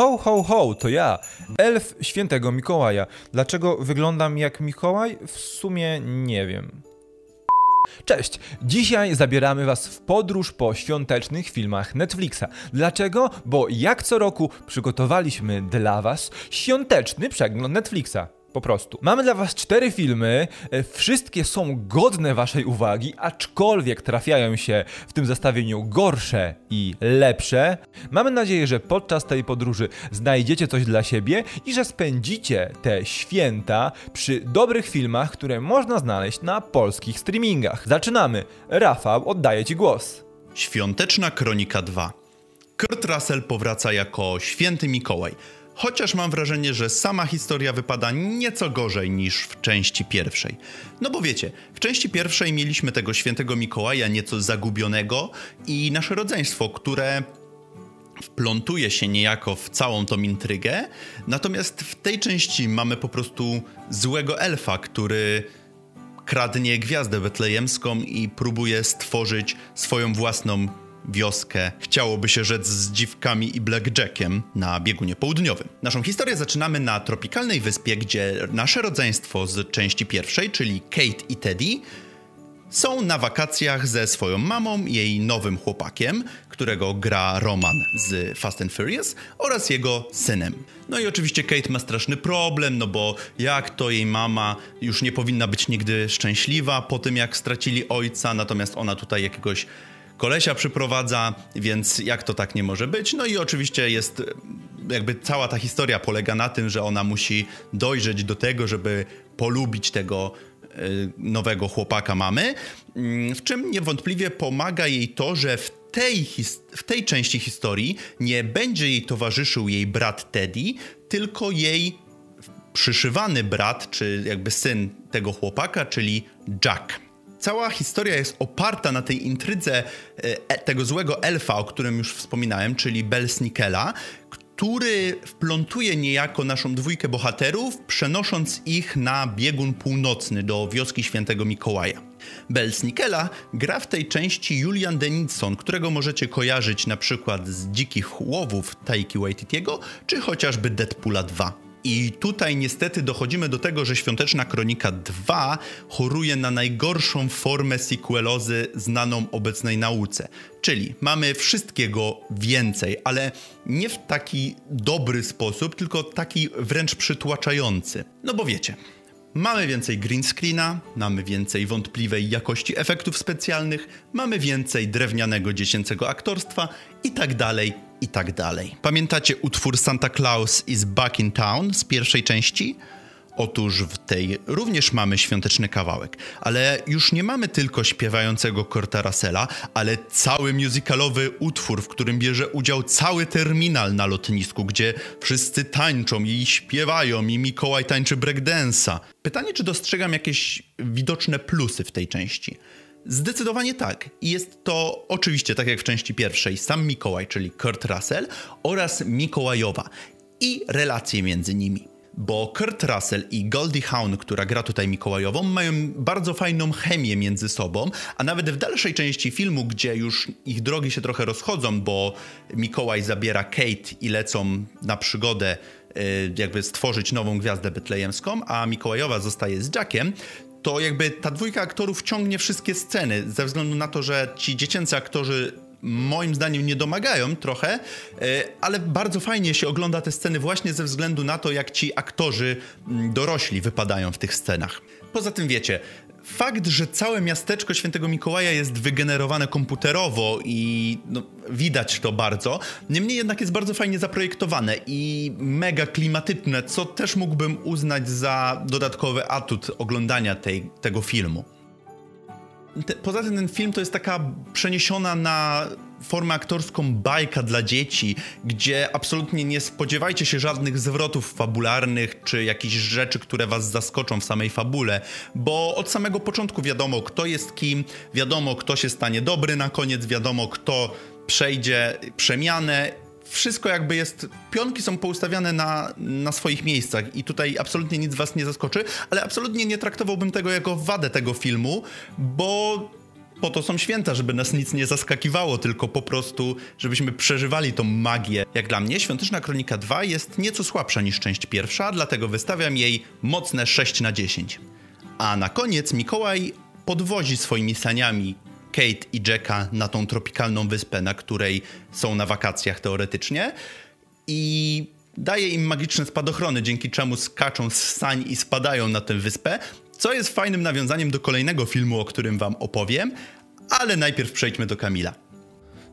Ho, ho, ho, to ja, elf świętego Mikołaja. Dlaczego wyglądam jak Mikołaj? W sumie nie wiem. Cześć! Dzisiaj zabieramy Was w podróż po świątecznych filmach Netflixa. Dlaczego? Bo jak co roku przygotowaliśmy dla Was świąteczny przegląd Netflixa. Po prostu. Mamy dla Was cztery filmy, e, wszystkie są godne Waszej uwagi, aczkolwiek trafiają się w tym zestawieniu gorsze i lepsze. Mamy nadzieję, że podczas tej podróży znajdziecie coś dla siebie i że spędzicie te święta przy dobrych filmach, które można znaleźć na polskich streamingach. Zaczynamy. Rafał, oddaję Ci głos. Świąteczna Kronika 2. Kurt Russell powraca jako święty Mikołaj chociaż mam wrażenie, że sama historia wypada nieco gorzej niż w części pierwszej. No bo wiecie, w części pierwszej mieliśmy tego świętego Mikołaja nieco zagubionego i nasze rodzeństwo, które wplątuje się niejako w całą tą intrygę, natomiast w tej części mamy po prostu złego elfa, który kradnie gwiazdę betlejemską i próbuje stworzyć swoją własną wioskę, chciałoby się rzec z dziwkami i blackjackiem na biegunie południowym. Naszą historię zaczynamy na tropikalnej wyspie, gdzie nasze rodzeństwo z części pierwszej, czyli Kate i Teddy, są na wakacjach ze swoją mamą, jej nowym chłopakiem, którego gra Roman z Fast and Furious oraz jego synem. No i oczywiście Kate ma straszny problem, no bo jak to jej mama już nie powinna być nigdy szczęśliwa po tym jak stracili ojca, natomiast ona tutaj jakiegoś kolesia przyprowadza, więc jak to tak nie może być? No i oczywiście jest jakby cała ta historia polega na tym, że ona musi dojrzeć do tego, żeby polubić tego e, nowego chłopaka mamy, mm, w czym niewątpliwie pomaga jej to, że w tej, w tej części historii nie będzie jej towarzyszył jej brat Teddy, tylko jej przyszywany brat, czy jakby syn tego chłopaka, czyli Jack cała historia jest oparta na tej intrydze e, tego złego elfa, o którym już wspominałem, czyli Belsnikela, który wplątuje niejako naszą dwójkę bohaterów, przenosząc ich na biegun północny do wioski świętego Mikołaja. Belsnikela gra w tej części Julian Denison, którego możecie kojarzyć na przykład z Dzikich Łowów Taiki Waititiego, czy chociażby Deadpoola 2. I tutaj niestety dochodzimy do tego, że Świąteczna Kronika 2 choruje na najgorszą formę sequelozy znaną obecnej nauce. Czyli mamy wszystkiego więcej, ale nie w taki dobry sposób, tylko taki wręcz przytłaczający. No bo wiecie, Mamy więcej green screena, mamy więcej wątpliwej jakości efektów specjalnych, mamy więcej drewnianego dziecięcego aktorstwa i tak dalej, i tak dalej. Pamiętacie utwór Santa Claus is Back in Town z pierwszej części? Otóż w tej również mamy świąteczny kawałek, ale już nie mamy tylko śpiewającego Corta Russella, ale cały musicalowy utwór, w którym bierze udział cały terminal na lotnisku, gdzie wszyscy tańczą i śpiewają i Mikołaj tańczy breakdance'a. Pytanie, czy dostrzegam jakieś widoczne plusy w tej części? Zdecydowanie tak. I jest to oczywiście, tak jak w części pierwszej, sam Mikołaj, czyli Kurt Russell oraz Mikołajowa i relacje między nimi. Bo Kurt Russell i Goldie Hawn, która gra tutaj Mikołajową, mają bardzo fajną chemię między sobą, a nawet w dalszej części filmu, gdzie już ich drogi się trochę rozchodzą, bo Mikołaj zabiera Kate i lecą na przygodę y, jakby stworzyć nową gwiazdę betlejemską, a Mikołajowa zostaje z Jackiem, to jakby ta dwójka aktorów ciągnie wszystkie sceny, ze względu na to, że ci dziecięcy aktorzy moim zdaniem nie domagają trochę, e, ale bardzo fajnie się ogląda te sceny właśnie ze względu na to, jak ci aktorzy mm, dorośli wypadają w tych scenach. Poza tym wiecie, fakt, że całe miasteczko Świętego Mikołaja jest wygenerowane komputerowo i no, widać to bardzo, niemniej jednak jest bardzo fajnie zaprojektowane i mega klimatyczne, co też mógłbym uznać za dodatkowy atut oglądania tej, tego filmu. Te, poza tym ten film to jest taka przeniesiona na formę aktorską bajka dla dzieci, gdzie absolutnie nie spodziewajcie się żadnych zwrotów fabularnych czy jakichś rzeczy, które was zaskoczą w samej fabule, bo od samego początku wiadomo, kto jest kim, wiadomo, kto się stanie dobry na koniec, wiadomo, kto przejdzie przemianę. Wszystko jakby jest, pionki są poustawiane na, na swoich miejscach i tutaj absolutnie nic was nie zaskoczy, ale absolutnie nie traktowałbym tego jako wadę tego filmu, bo Po to są święta, żeby nas nic nie zaskakiwało, tylko po prostu, żebyśmy przeżywali tą magię. Jak dla mnie, Świąteczna Kronika 2 jest nieco słabsza niż część pierwsza, dlatego wystawiam jej mocne 6 na 10. A na koniec Mikołaj podwozi swoimi saniami Kate i Jacka na tą tropikalną wyspę, na której są na wakacjach teoretycznie i daje im magiczne spadochrony, dzięki czemu skaczą z sań i spadają na tę wyspę, co jest fajnym nawiązaniem do kolejnego filmu, o którym wam opowiem, ale najpierw przejdźmy do Kamila.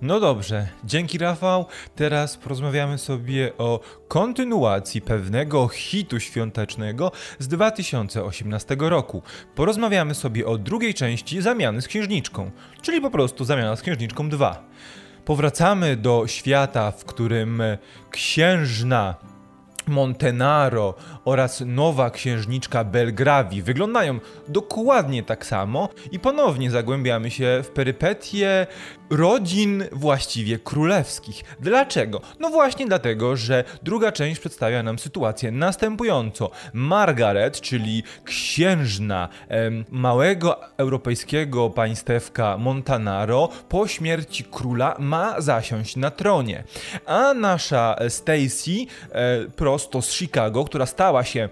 No dobrze, dzięki Rafał. Teraz porozmawiamy sobie o kontynuacji pewnego hitu świątecznego z 2018 roku. Porozmawiamy sobie o drugiej części Zamiany z Księżniczką, czyli po prostu Zamiana z Księżniczką 2. Powracamy do świata, w którym księżna Montenaro oraz nowa księżniczka Belgravi wyglądają dokładnie tak samo i ponownie zagłębiamy się w perypetie rodzin właściwie królewskich. Dlaczego? No właśnie dlatego, że druga część przedstawia nam sytuację następująco. Margaret, czyli księżna em, małego europejskiego państewka Montanaro, po śmierci króla ma zasiąść na tronie. A nasza Stacy, e, prosto z Chicago, która stała się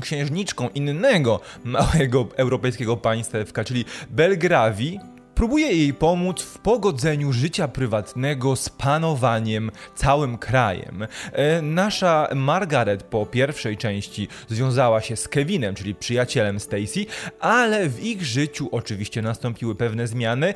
księżniczką innego małego europejskiego państewka, czyli Belgravi, próbuje jej pomóc w pogodzeniu życia prywatnego z panowaniem całym krajem. E, nasza Margaret po pierwszej części związała się z Kevinem, czyli przyjacielem Stacy, ale w ich życiu oczywiście nastąpiły pewne zmiany,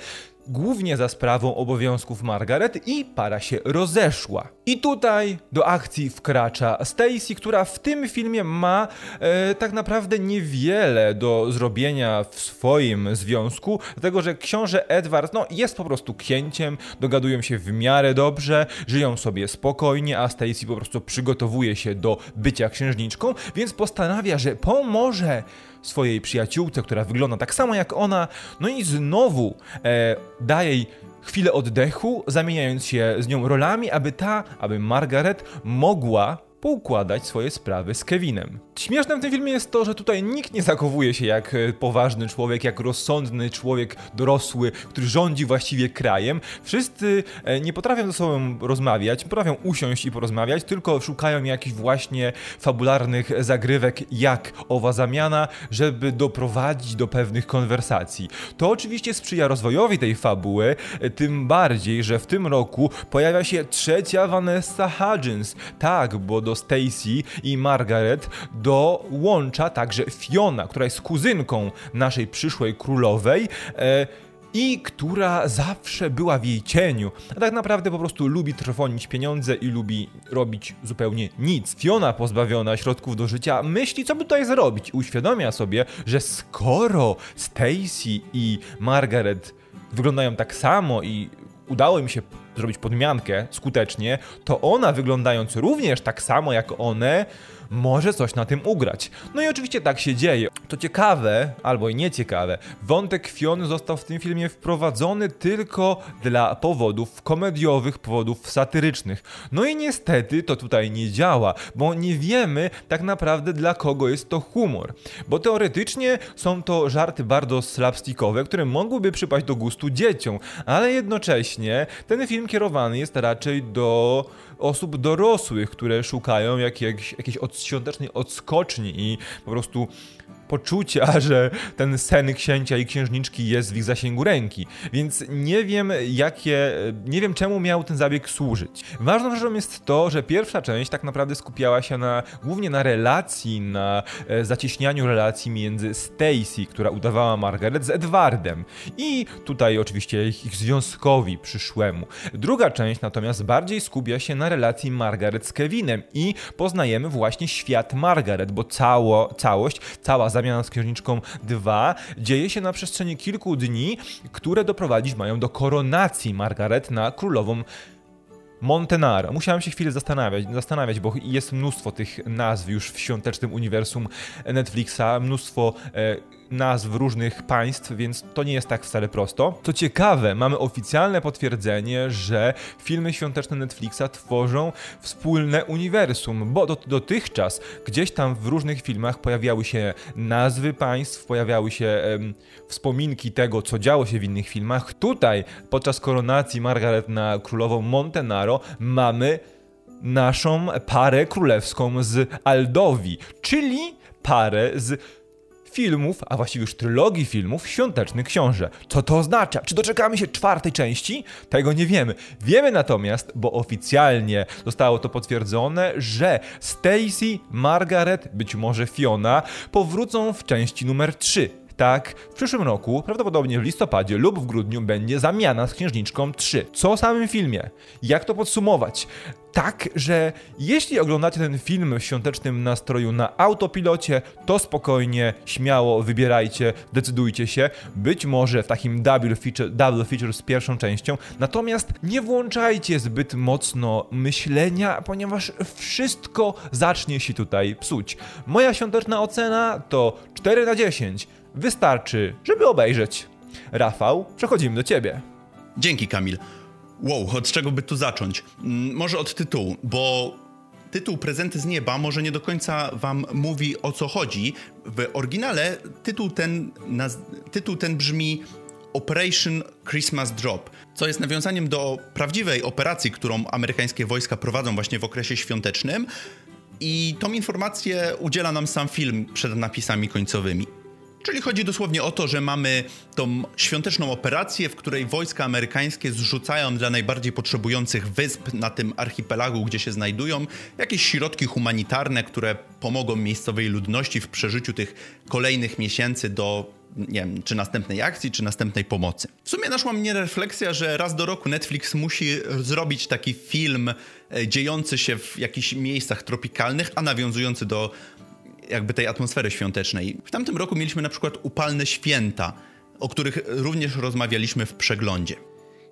głównie za sprawą obowiązków Margaret i para się rozeszła. I tutaj do akcji wkracza Stacy, która w tym filmie ma e, tak naprawdę niewiele do zrobienia w swoim związku, dlatego że książę Edward no, jest po prostu księciem, dogadują się w miarę dobrze, żyją sobie spokojnie, a Stacy po prostu przygotowuje się do bycia księżniczką, więc postanawia, że pomoże swojej przyjaciółce, która wygląda tak samo jak ona, no i znowu e, daje jej chwilę oddechu, zamieniając się z nią rolami, aby ta, aby Margaret mogła poukładać swoje sprawy z Kevinem. Śmieszne w tym filmie jest to, że tutaj nikt nie zachowuje się jak e, poważny człowiek, jak rozsądny człowiek dorosły, który rządzi właściwie krajem. Wszyscy e, nie potrafią ze sobą rozmawiać, potrafią usiąść i porozmawiać, tylko szukają jakichś właśnie fabularnych zagrywek, jak owa zamiana, żeby doprowadzić do pewnych konwersacji. To oczywiście sprzyja rozwojowi tej fabuły, e, tym bardziej, że w tym roku pojawia się trzecia Vanessa Hudgens. Tak, bo do Stacy i Margaret dołącza także Fiona, która jest kuzynką naszej przyszłej królowej. E, i która zawsze była w jej cieniu, a tak naprawdę po prostu lubi trwonić pieniądze i lubi robić zupełnie nic. Fiona pozbawiona środków do życia myśli, co by tutaj zrobić. Uświadamia sobie, że skoro Stacy i Margaret wyglądają tak samo i udało im się zrobić podmiankę skutecznie, to ona wyglądając również tak samo jak one, może coś na tym ugrać. No i oczywiście tak się dzieje. To ciekawe, albo i nieciekawe, wątek Fion został w tym filmie wprowadzony tylko dla powodów komediowych, powodów satyrycznych. No i niestety to tutaj nie działa, bo nie wiemy tak naprawdę dla kogo jest to humor. Bo teoretycznie są to żarty bardzo slapstickowe, które mogłyby przypaść do gustu dzieciom, ale jednocześnie ten film kierowany jest raczej do osób dorosłych, które szukają jakiejś, jakiejś od, świątecznej odskoczni i po prostu poczucia, że ten sen księcia i księżniczki jest w ich zasięgu ręki. Więc nie wiem, jakie, nie wiem czemu miał ten zabieg służyć. Ważną rzeczą jest to, że pierwsza część tak naprawdę skupiała się na, głównie na relacji, na e, zacieśnianiu relacji między Stacy, która udawała Margaret, z Edwardem. I tutaj oczywiście ich, związkowi przyszłemu. Druga część natomiast bardziej skupia się na relacji Margaret z Kevinem i poznajemy właśnie świat Margaret, bo cało, całość, cała zamiana z Księżniczką 2 dzieje się na przestrzeni kilku dni, które doprowadzić mają do koronacji Margaret na królową Montenaro. Musiałem się chwilę zastanawiać, zastanawiać, bo jest mnóstwo tych nazw już w świątecznym uniwersum Netflixa, mnóstwo e, nazw różnych państw, więc to nie jest tak wcale prosto. Co ciekawe, mamy oficjalne potwierdzenie, że filmy świąteczne Netflixa tworzą wspólne uniwersum, bo do, dotychczas gdzieś tam w różnych filmach pojawiały się nazwy państw, pojawiały się em, wspominki tego, co działo się w innych filmach. Tutaj podczas koronacji Margaret na królową Montenaro mamy naszą parę królewską z Aldowi, czyli parę z filmów, a właściwie już trylogii filmów Świąteczny Książę. Co to oznacza? Czy doczekamy się czwartej części? Tego nie wiemy. Wiemy natomiast, bo oficjalnie zostało to potwierdzone, że Stacy, Margaret, być może Fiona powrócą w części numer 3 tak, w przyszłym roku, prawdopodobnie w listopadzie lub w grudniu, będzie zamiana z Księżniczką 3. Co o samym filmie? Jak to podsumować? Tak, że jeśli oglądacie ten film w świątecznym nastroju na autopilocie, to spokojnie, śmiało wybierajcie, decydujcie się. Być może w takim double feature, double feature z pierwszą częścią. Natomiast nie włączajcie zbyt mocno myślenia, ponieważ wszystko zacznie się tutaj psuć. Moja świąteczna ocena to 4 na 10 wystarczy, żeby obejrzeć. Rafał, przechodzimy do ciebie. Dzięki, Kamil. Wow, od czego by tu zacząć? Mm, może od tytułu, bo tytuł Prezenty z nieba może nie do końca wam mówi o co chodzi. W oryginale tytuł ten, tytuł ten brzmi Operation Christmas Drop, co jest nawiązaniem do prawdziwej operacji, którą amerykańskie wojska prowadzą właśnie w okresie świątecznym. I tą informację udziela nam sam film przed napisami końcowymi. Czyli chodzi dosłownie o to, że mamy tą świąteczną operację, w której wojska amerykańskie zrzucają dla najbardziej potrzebujących wysp na tym archipelagu, gdzie się znajdują, jakieś środki humanitarne, które pomogą miejscowej ludności w przeżyciu tych kolejnych miesięcy do nie wiem, czy następnej akcji, czy następnej pomocy. W sumie naszła mnie refleksja, że raz do roku Netflix musi zrobić taki film e, dziejący się w jakichś miejscach tropikalnych, a nawiązujący do jakby tej atmosfery świątecznej. W tamtym roku mieliśmy na przykład upalne święta, o których również rozmawialiśmy w przeglądzie.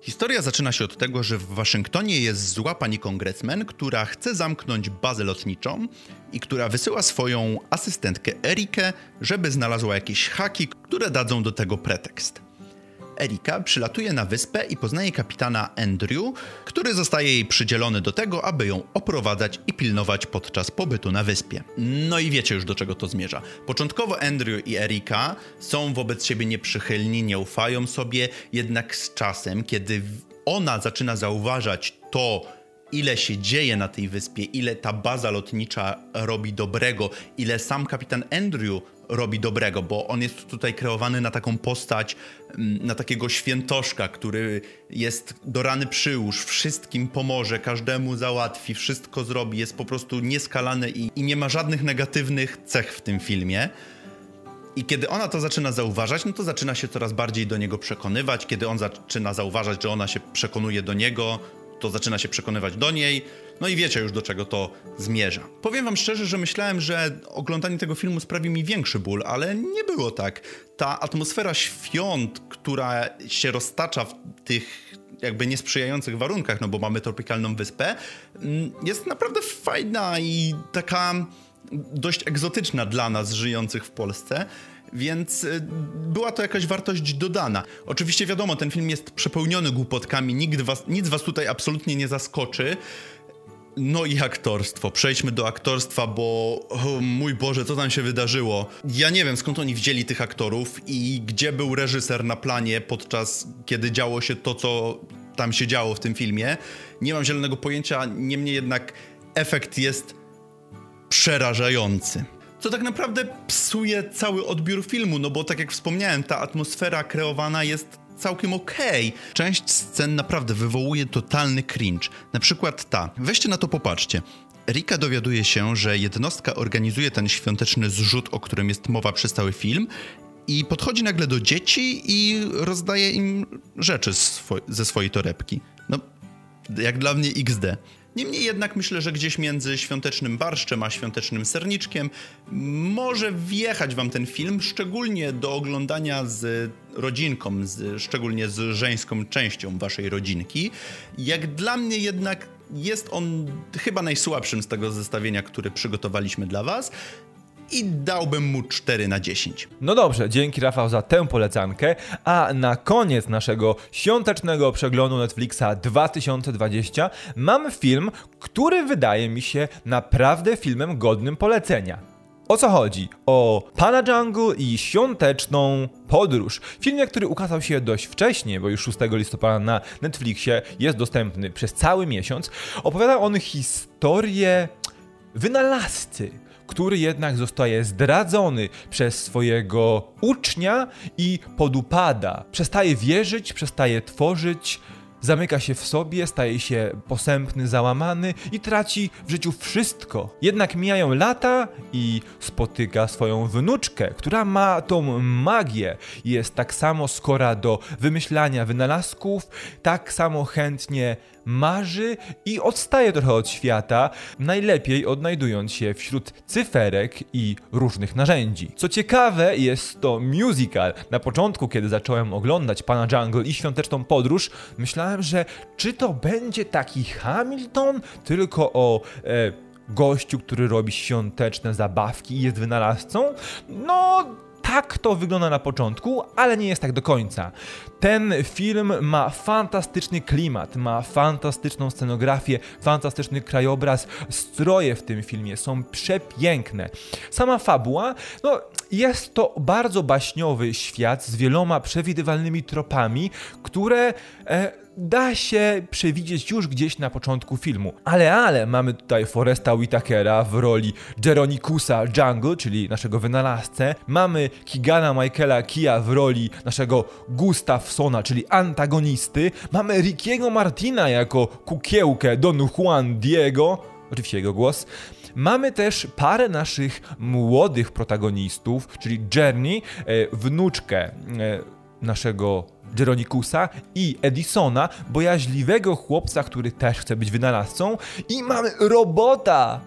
Historia zaczyna się od tego, że w Waszyngtonie jest zła pani kongresmen, która chce zamknąć bazę lotniczą i która wysyła swoją asystentkę Erikę, żeby znalazła jakieś haki, które dadzą do tego pretekst. Erika przylatuje na wyspę i poznaje kapitana Andrew, który zostaje jej przydzielony do tego, aby ją oprowadzać i pilnować podczas pobytu na wyspie. No i wiecie już do czego to zmierza. Początkowo Andrew i Erika są wobec siebie nieprzychylni, nie ufają sobie, jednak z czasem, kiedy ona zaczyna zauważać to, ile się dzieje na tej wyspie, ile ta baza lotnicza robi dobrego, ile sam kapitan Andrew robi dobrego, bo on jest tutaj kreowany na taką postać, mm, na takiego świętoszka, który jest do rany przyłóż, wszystkim pomoże, każdemu załatwi, wszystko zrobi, jest po prostu nieskalany i, i nie ma żadnych negatywnych cech w tym filmie. I kiedy ona to zaczyna zauważać, no to zaczyna się coraz bardziej do niego przekonywać. Kiedy on zaczyna zauważać, że ona się przekonuje do niego, to zaczyna się przekonywać do niej. No i wiecie już do czego to zmierza. Powiem wam szczerze, że myślałem, że oglądanie tego filmu sprawi mi większy ból, ale nie było tak. Ta atmosfera świąt, która się roztacza w tych jakby niesprzyjających warunkach, no bo mamy tropikalną wyspę, mm, jest naprawdę fajna i taka dość egzotyczna dla nas żyjących w Polsce. Więc y, była to jakaś wartość dodana. Oczywiście wiadomo, ten film jest przepełniony głupotkami, nikt was, nic was tutaj absolutnie nie zaskoczy. No i aktorstwo. Przejdźmy do aktorstwa, bo mój Boże, co tam się wydarzyło? Ja nie wiem skąd oni wzięli tych aktorów i gdzie był reżyser na planie podczas kiedy działo się to, co tam się działo w tym filmie. Nie mam zielonego pojęcia, niemniej jednak efekt jest przerażający co tak naprawdę psuje cały odbiór filmu, no bo tak jak wspomniałem, ta atmosfera kreowana jest całkiem okej. Okay. Część scen naprawdę wywołuje totalny cringe. Na przykład ta. Weźcie na to popatrzcie. Rika dowiaduje się, że jednostka organizuje ten świąteczny zrzut, o którym jest mowa przez cały film i podchodzi nagle do dzieci i rozdaje im rzeczy swo ze swojej torebki. No, jak dla mnie XD. Niemniej jednak myślę, że gdzieś między świątecznym barszczem a świątecznym serniczkiem może wjechać wam ten film, szczególnie do oglądania z rodzinką, z, szczególnie z żeńską częścią waszej rodzinki. Jak dla mnie jednak jest on chyba najsłabszym z tego zestawienia, które przygotowaliśmy dla was. I dałbym mu 4 na 10. No dobrze, dzięki Rafał za tę polecankę, a na koniec naszego świątecznego przeglądu Netflixa 2020 mamy film, który wydaje mi się naprawdę filmem godnym polecenia. O co chodzi? O Pana Jungle i świąteczną podróż. Filmie, który ukazał się dość wcześnie, bo już 6 listopada na Netflixie jest dostępny przez cały miesiąc. Opowiada on historię wynalazcy, który jednak zostaje zdradzony przez swojego ucznia i podupada. Przestaje wierzyć, przestaje tworzyć, zamyka się w sobie, staje się posępny, załamany i traci w życiu wszystko. Jednak mijają lata i spotyka swoją wnuczkę, która ma tą magię. Jest tak samo skora do wymyślania wynalazków, tak samo chętnie marzy i odstaje trochę od świata, najlepiej odnajdując się wśród cyferek i różnych narzędzi. Co ciekawe, jest to musical. Na początku, kiedy zacząłem oglądać Pana Jungle i Świąteczną Podróż, myślałem, że czy to będzie taki Hamilton, tylko o... E, gościu, który robi świąteczne zabawki i jest wynalazcą? No, tak to wygląda na początku, ale nie jest tak do końca. Ten film ma fantastyczny klimat, ma fantastyczną scenografię, fantastyczny krajobraz. Stroje w tym filmie są przepiękne. Sama fabuła, no jest to bardzo baśniowy świat z wieloma przewidywalnymi tropami, które e, da się przewidzieć już gdzieś na początku filmu. Ale, ale, mamy tutaj Foresta Whitakera w roli Jeronikusa Jungle, czyli naszego wynalazcę. Mamy Kigana Michaela Kia w roli naszego Gustafsona, czyli antagonisty. Mamy Rickiego Martina jako kukiełkę Don Juan Diego, oczywiście jego głos. Mamy też parę naszych młodych protagonistów, czyli Journey, e, wnuczkę e, naszego Jeronikusa i Edisona, bojaźliwego chłopca, który też chce być wynalazcą i mamy robota!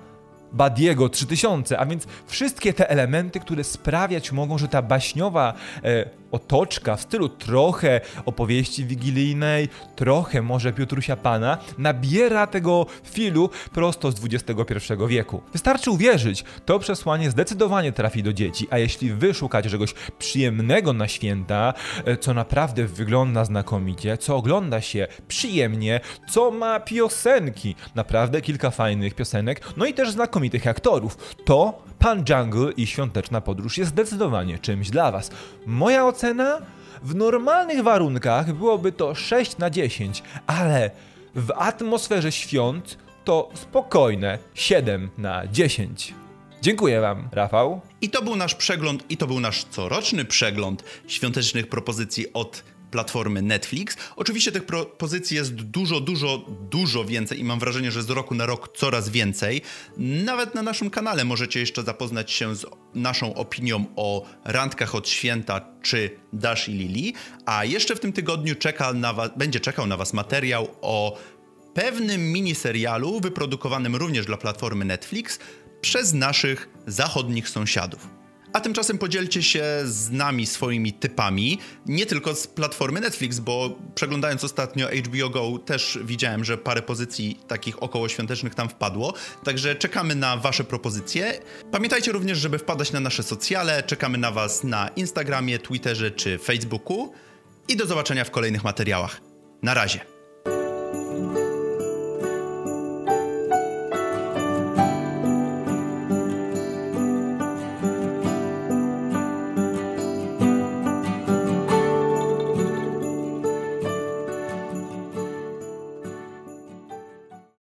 Badiego 3000, a więc wszystkie te elementy, które sprawiać mogą, że ta baśniowa e, otoczka w stylu trochę opowieści wigilijnej, trochę może Piotrusia Pana, nabiera tego filu prosto z XXI wieku. Wystarczy uwierzyć, to przesłanie zdecydowanie trafi do dzieci, a jeśli wy szukacie czegoś przyjemnego na święta, e, co naprawdę wygląda znakomicie, co ogląda się przyjemnie, co ma piosenki, naprawdę kilka fajnych piosenek, no i też znakomitych aktorów, to Pan Jungle i Świąteczna Podróż jest zdecydowanie czymś dla Was. Moja ocena? W normalnych warunkach byłoby to 6 na 10, ale w atmosferze świąt to spokojne 7 na 10. Dziękuję Wam, Rafał. I to był nasz przegląd, i to był nasz coroczny przegląd świątecznych propozycji od platformy Netflix. Oczywiście tych propozycji jest dużo, dużo, dużo więcej i mam wrażenie, że z roku na rok coraz więcej. Nawet na naszym kanale możecie jeszcze zapoznać się z naszą opinią o randkach od święta czy Dash i Lili, a jeszcze w tym tygodniu czeka na was, będzie czekał na Was materiał o pewnym miniserialu wyprodukowanym również dla platformy Netflix przez naszych zachodnich sąsiadów. A tymczasem podzielcie się z nami swoimi typami, nie tylko z platformy Netflix, bo przeglądając ostatnio HBO Go też widziałem, że parę pozycji takich okołoświątecznych tam wpadło, także czekamy na wasze propozycje. Pamiętajcie również, żeby wpadać na nasze socjale, czekamy na was na Instagramie, Twitterze czy Facebooku i do zobaczenia w kolejnych materiałach. Na razie.